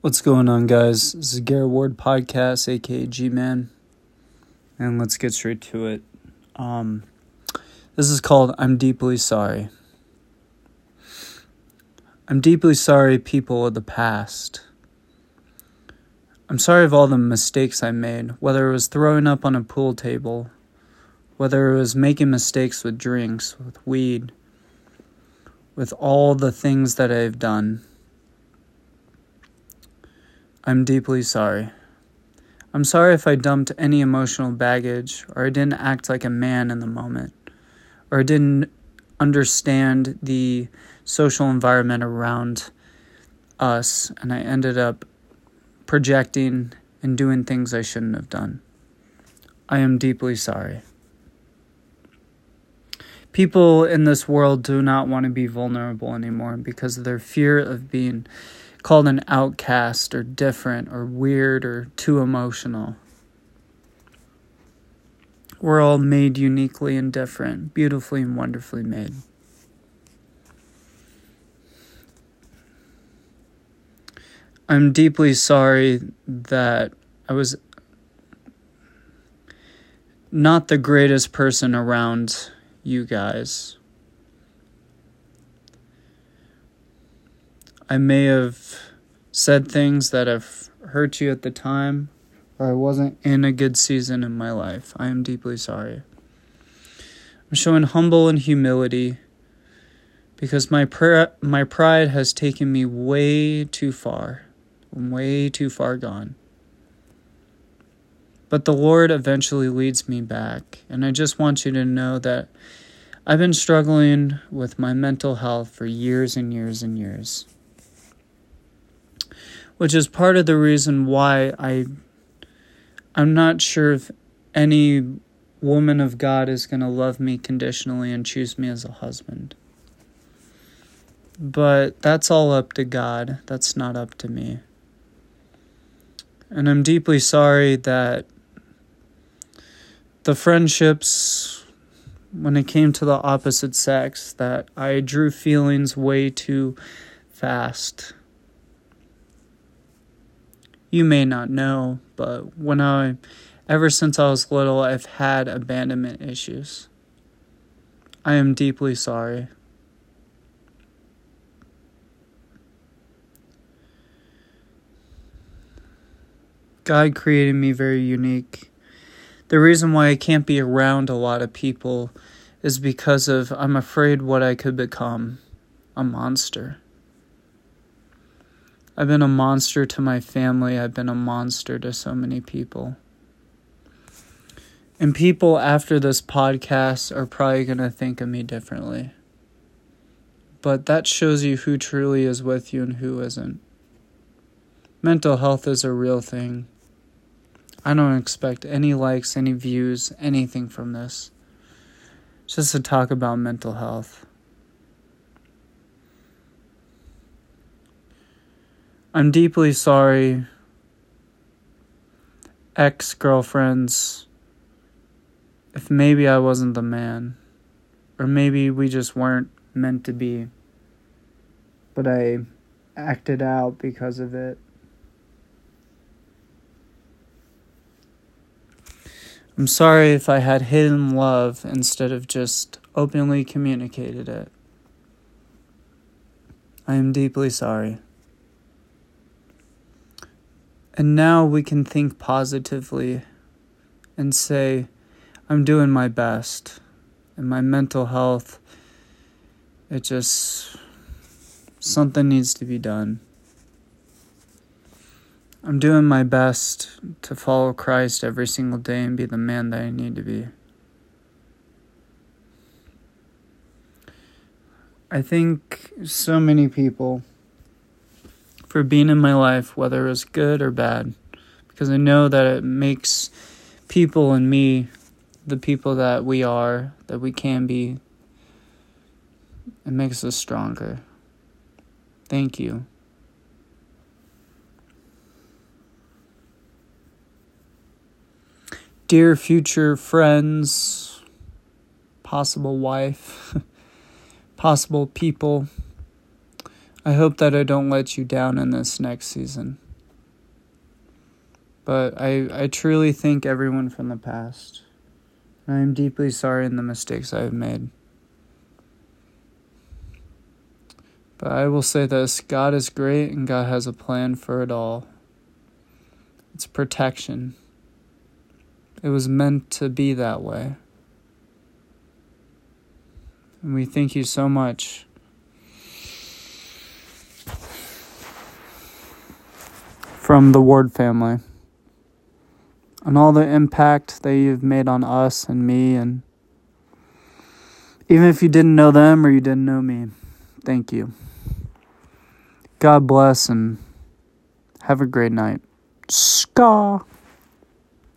What's going on, guys? This is Garrett Ward Podcast, aka G Man, and let's get straight to it. Um, this is called I'm Deeply Sorry. I'm deeply sorry, people of the past. I'm sorry of all the mistakes I made, whether it was throwing up on a pool table, whether it was making mistakes with drinks, with weed, with all the things that I've done. I'm deeply sorry. I'm sorry if I dumped any emotional baggage, or I didn't act like a man in the moment, or I didn't understand the social environment around us, and I ended up projecting and doing things I shouldn't have done. I am deeply sorry. People in this world do not want to be vulnerable anymore because of their fear of being called an outcast or different or weird or too emotional. We're all made uniquely and different, beautifully and wonderfully made. I'm deeply sorry that I was not the greatest person around you guys. I may have said things that have hurt you at the time, or I wasn't in a good season in my life. I am deeply sorry. I'm showing humble and humility because my my pride has taken me way too far. I'm way too far gone. But the Lord eventually leads me back, and I just want you to know that I've been struggling with my mental health for years and years and years which is part of the reason why I I'm not sure if any woman of God is going to love me conditionally and choose me as a husband. But that's all up to God. That's not up to me. And I'm deeply sorry that the friendships when it came to the opposite sex that I drew feelings way too fast you may not know, but when I, ever since I was little, I've had abandonment issues. I am deeply sorry. God created me very unique. The reason why I can't be around a lot of people is because of I'm afraid what I could become a monster. I've been a monster to my family. I've been a monster to so many people. And people after this podcast are probably going to think of me differently. But that shows you who truly is with you and who isn't. Mental health is a real thing. I don't expect any likes, any views, anything from this. It's Just to talk about mental health. I'm deeply sorry, ex girlfriends, if maybe I wasn't the man, or maybe we just weren't meant to be, but I acted out because of it. I'm sorry if I had hidden love instead of just openly communicated it. I am deeply sorry. And now we can think positively and say, I'm doing my best. And my mental health, it just, something needs to be done. I'm doing my best to follow Christ every single day and be the man that I need to be. I think so many people for being in my life, whether it was good or bad, because I know that it makes people and me the people that we are, that we can be. It makes us stronger. Thank you. Dear future friends, possible wife, possible people. I hope that I don't let you down in this next season. But I, I truly thank everyone from the past. I am deeply sorry in the mistakes I have made. But I will say this God is great and God has a plan for it all. It's protection. It was meant to be that way. And we thank you so much. From the Ward family. And all the impact that you've made on us and me, and even if you didn't know them or you didn't know me, thank you. God bless and have a great night. Ska.